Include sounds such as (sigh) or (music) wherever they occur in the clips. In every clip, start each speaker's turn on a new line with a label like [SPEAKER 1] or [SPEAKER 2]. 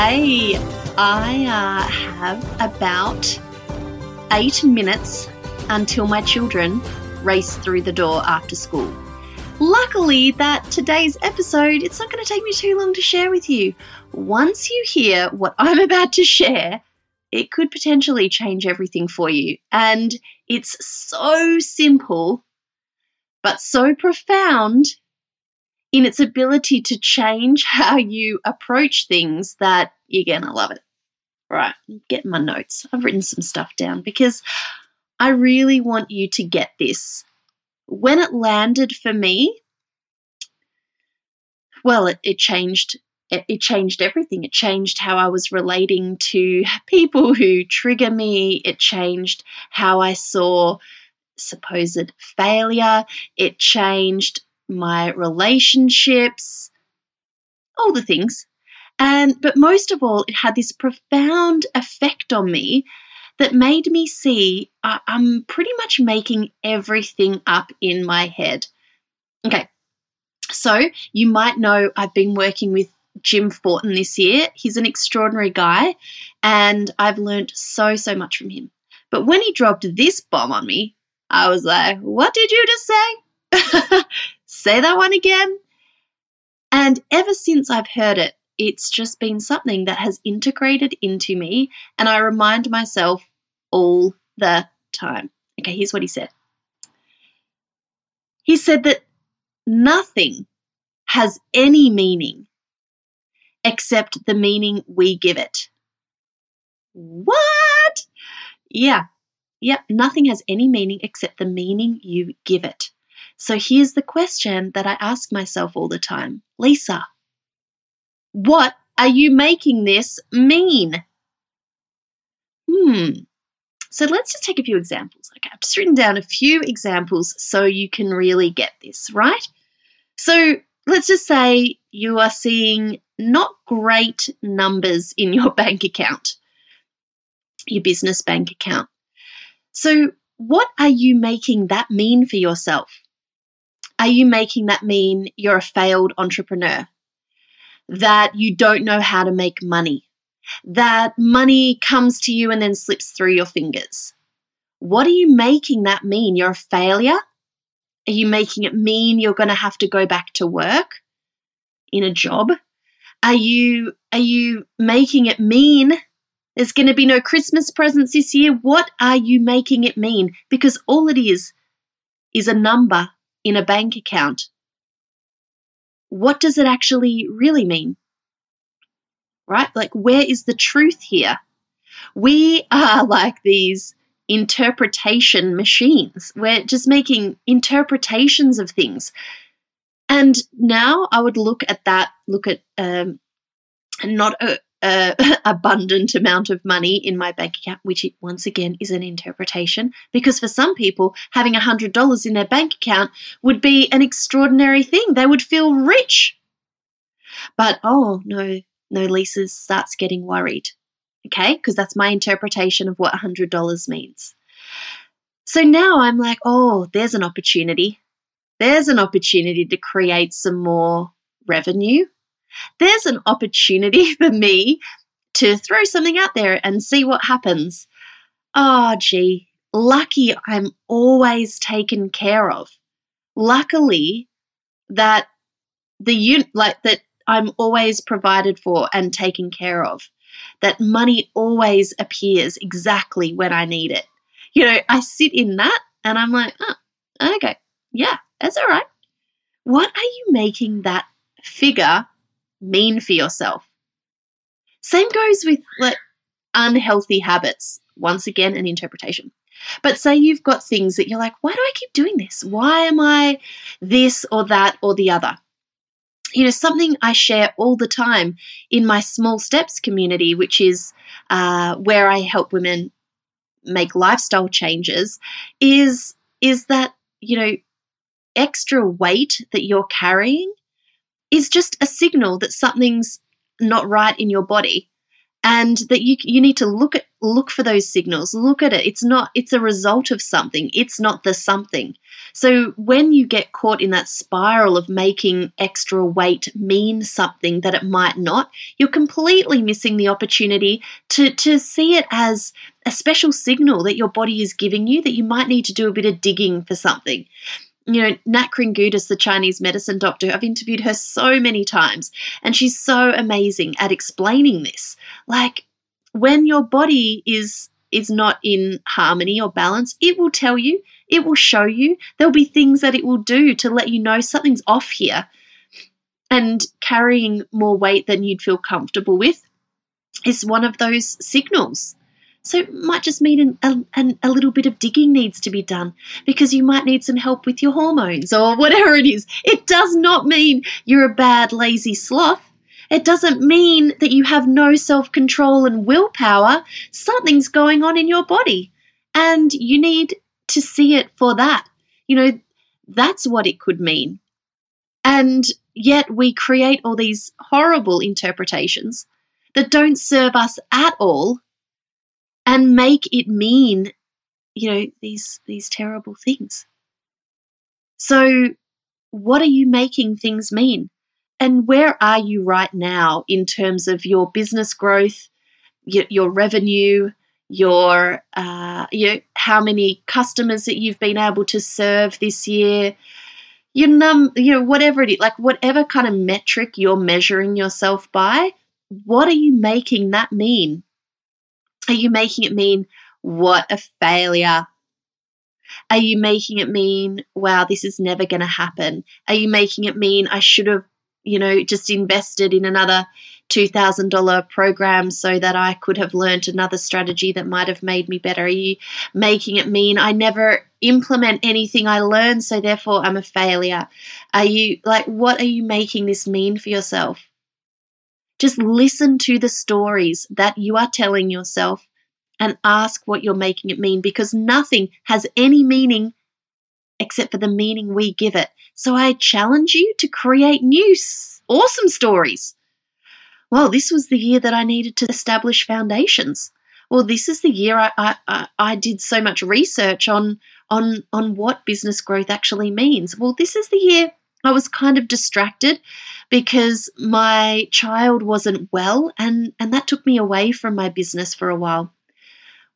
[SPEAKER 1] Hey, I uh, have about eight minutes until my children race through the door after school. Luckily, that today's episode, it's not going to take me too long to share with you. Once you hear what (laughs) I'm about to share, it could potentially change everything for you. And it's so simple, but so profound in its ability to change (laughs) how you approach things that you're going to love it. Right, get my notes. I've written some stuff down because I really want you to get this. When it landed for me, well, it, it changed it, it changed everything. It changed how I was relating to people who trigger me. It changed how I saw supposed failure. It changed my relationships, all the things. And but most of all, it had this profound effect on me that made me see uh, I'm pretty much making everything up in my head. Okay, so you might know I've been working with Jim Fortin this year. He's an extraordinary guy, and I've learned so, so much from him. But when he dropped this bomb on me, I was like, What did you just say? (laughs) say that one again. And ever since I've heard it, it's just been something that has integrated into me, and I remind myself all the time. Okay, here's what he said. He said that nothing has any meaning except the meaning we give it. What? Yeah, yeah, nothing has any meaning except the meaning you give it. So here's the question that I ask myself all the time Lisa, what are you making this mean? Hmm. So let's just take a few examples. Okay, I've just written down a few examples so you can really get this, right? So let's just say you are seeing not great numbers in your (laughs) bank account, your business bank account. So, what are you making that mean for yourself? Are you making that mean you're a failed entrepreneur? That you don't know how to make money? That money comes to you and then slips through your fingers? What are you making that mean? You're a failure? Are you making it mean you're going to have to go back to work in a job? Are you are you making it mean there's going to be no Christmas presents this year? What are you making it mean? Because all it is is a number in a bank account. What does it actually really mean? Right? Like, where is the truth here? We are (laughs) like these interpretation machines. We're just making interpretations of things. And now I would look at that, look at um, not a, a (laughs) abundant amount of money in my bank account, which it, once again is an interpretation. Because for some people, having a hundred dollars in their bank account would be an extraordinary thing. They would feel rich. But oh no, no, Lisa starts getting worried. Okay, because that's my interpretation of what a hundred dollars means. So now I'm like, oh, there's an opportunity there's an opportunity to create some more revenue. There's an opportunity (laughs) for me to throw something out there and see what happens. Oh, gee, lucky I'm always taken care of. Luckily, that the like that I'm always provided for and taken care of. That money always appears exactly when I need it. You know, I sit in that and I'm like, oh, okay, yeah, that's all right. What are you making that figure mean for yourself? Same goes with like unhealthy habits. Once again, an interpretation. But say you've got things that you're like, why do I keep doing this? Why am I this or that or the other? you know, something I share all the time in my small steps community, which is uh, where I help women make lifestyle changes, is is that you know extra weight that you're carrying is just a signal that something's not right in your body and that you you need to look at look for those signals look at it. It's not it's a result of something. It's not the something. So when you get caught in that spiral of making extra weight mean something that it might not you're completely missing the opportunity to to see it as a special signal that your body is giving you that you might need to do a bit of digging for something you know, Nat Kringoudis, the Chinese medicine doctor, I've interviewed her so many times, and she's so amazing at explaining this. Like, when your body is is not in harmony or balance, it will tell you, it will show you. There'll be things that it will do to let you know something's off here. And carrying more weight than you'd feel comfortable with is one of those signals. So it might just mean an, a, a little bit of digging needs to be done because you might need some help with your hormones or whatever it is. It does not mean you're a bad, lazy sloth. It doesn't mean that you have no self control and willpower. Something's going on in your body, and you need to see it for that. You know, that's what it could mean. And yet we create all these horrible interpretations that don't serve us at all and make it mean, you know, these these terrible things. So what are you making things mean? And where are you right now in terms of your business growth, your, your revenue, your uh, you know, how many customers that you've been able to serve this year, your num, you know, whatever it is, like whatever kind of metric you're measuring yourself by, what are you making that mean? Are you making it mean, what a failure? Are you making it mean, wow, this is never going to happen? Are you making it mean I should have, you know, just invested in another $2,000 program so that I could have learned another strategy that might have made me better? Are you making it mean I never implement anything I learn, so therefore I'm a failure? Are you like, what are you making this mean for yourself? Just listen to the stories that you are telling yourself and ask what you're making it mean because nothing has any meaning except for the meaning we give it. So I challenge you to create new, awesome stories. Well, this was the year that I needed to establish foundations. Well, this is the year I, I, I did so much research on, on, on what business growth actually means. Well, this is the year I was kind of distracted because my child wasn't well and, and that took me away from my business for a while.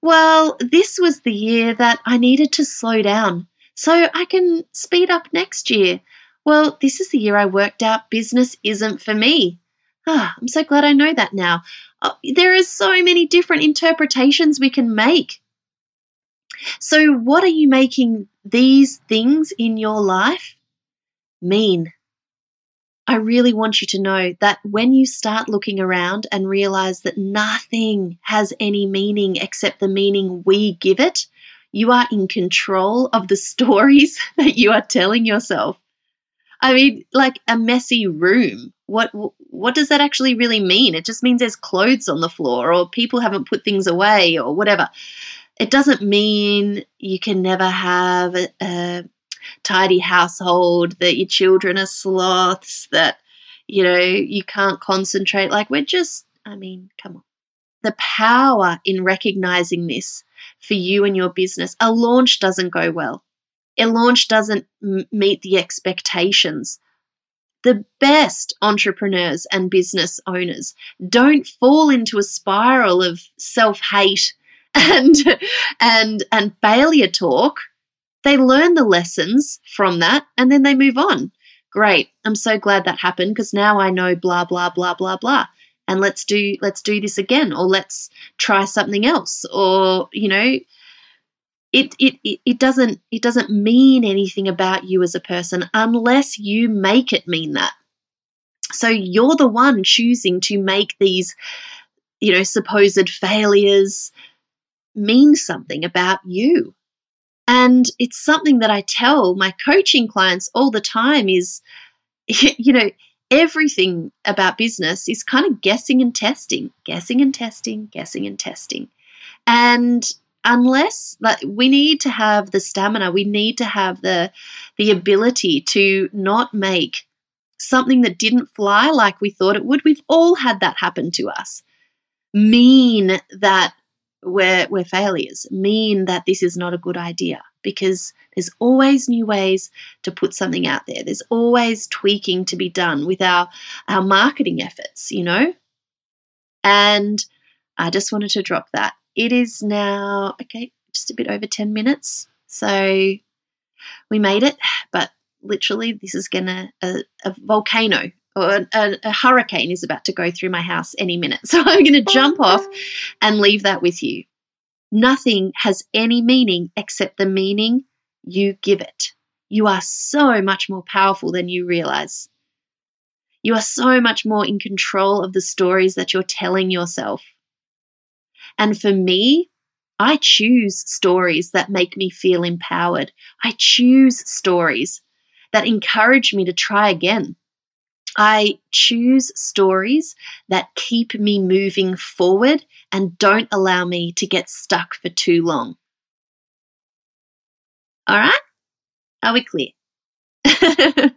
[SPEAKER 1] Well, this was the year that I needed to slow down so I can speed up next year. Well, this is the year I worked out business isn't for me. Ah, I'm so glad I know that now. Oh, there are so many different interpretations we can make. So, what are you making these things in your life mean? I really want you to know that when you start looking around and realize that nothing has any meaning except the meaning we give it, you are in control of the (laughs) stories that you are telling yourself. I mean, like a messy room. What what does that actually really mean? It just means there's clothes on the floor or people haven't put things away or whatever. It doesn't mean you can never have a, a tidy household, that your children are sloths, that, you know, you can't concentrate. Like, we're just, I mean, come on. The power in recognizing this for you and your business. A launch doesn't go well, a launch doesn't m- meet the expectations. The best entrepreneurs and business owners don't fall into a spiral of self hate (laughs) and and and failure talk they learn the lessons from that and then they move on. Great. I'm so glad that happened because now I know blah blah blah blah blah. And let's do let's do this again or let's try something else or you know it, it, it, doesn't it doesn't mean anything about you as a person unless you make it mean that. So you're the one choosing to make these, you know, supposed failures mean something about you. And it's something that I tell my coaching clients all the time is, (laughs) you know, everything about business is kind of guessing and testing, guessing and testing, guessing and testing. And unless like we need to have the stamina, we need to have the the ability to not make something that didn't fly like we thought it would. We've all had that happen to us. Mean that we're, failures, mean that this is not a good idea because there's always new ways to put something out there. There's always tweaking to be done with our, our marketing efforts, you know? And I just wanted to drop that. It is now, okay, just a bit over 10 minutes. So we made it, but literally, this is going to, a, a volcano or a, a, hurricane is about to go through my house any minute. (laughs) So I'm going to oh, jump off and leave that with you. Nothing has any meaning except the meaning you give it. You are so much more powerful than you realize. You are so much more in control of the stories that you're telling yourself. And for me, I choose stories that make me feel empowered. I choose stories that encourage me to try again. I choose stories that keep me moving forward and don't allow me to get stuck for too long. All right? Are we clear? (laughs)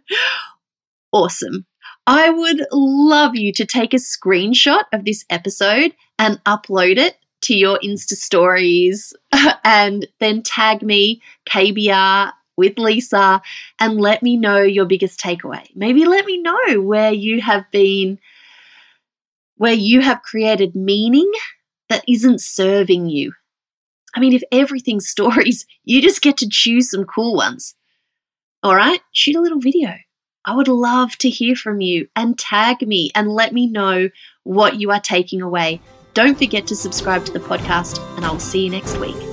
[SPEAKER 1] awesome. I would love you to take a screenshot of this episode and upload it to your Insta stories (laughs) and then tag me, KBR with Lisa, and let me know your biggest takeaway. Maybe let me know where you have been, where you have created meaning that isn't serving you I mean, if everything's (laughs) stories, you just get to choose some cool ones. All right, shoot a little video. I would love to hear from you and tag me and let me know what you are taking away. Don't forget to subscribe to the podcast, and I'll see you next week.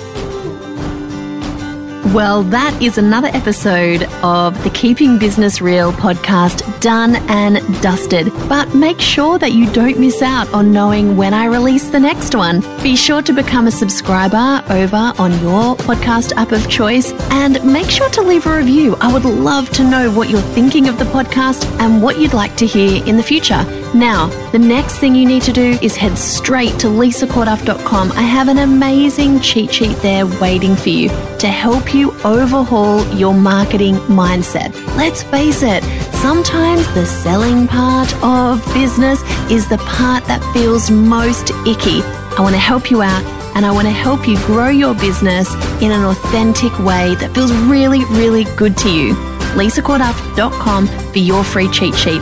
[SPEAKER 2] Well, that is another episode of the Keeping Business Real podcast done and dusted. But make sure that you don't miss out on knowing when I release the next one. Be sure to become a subscriber over on your podcast app of choice and make sure to leave a review. I would love to know what you're thinking of the podcast and what you'd like to hear in the future. Now, the next thing you need to do is head straight to lisacorduff.com. I have an amazing cheat sheet there waiting for you to help you overhaul your marketing mindset. Let's face it, sometimes the selling part of business is the part that feels most icky. I want to help you out and I want to help you grow your business in an authentic way that feels really, really good to you. lisacorduff.com for your free cheat sheet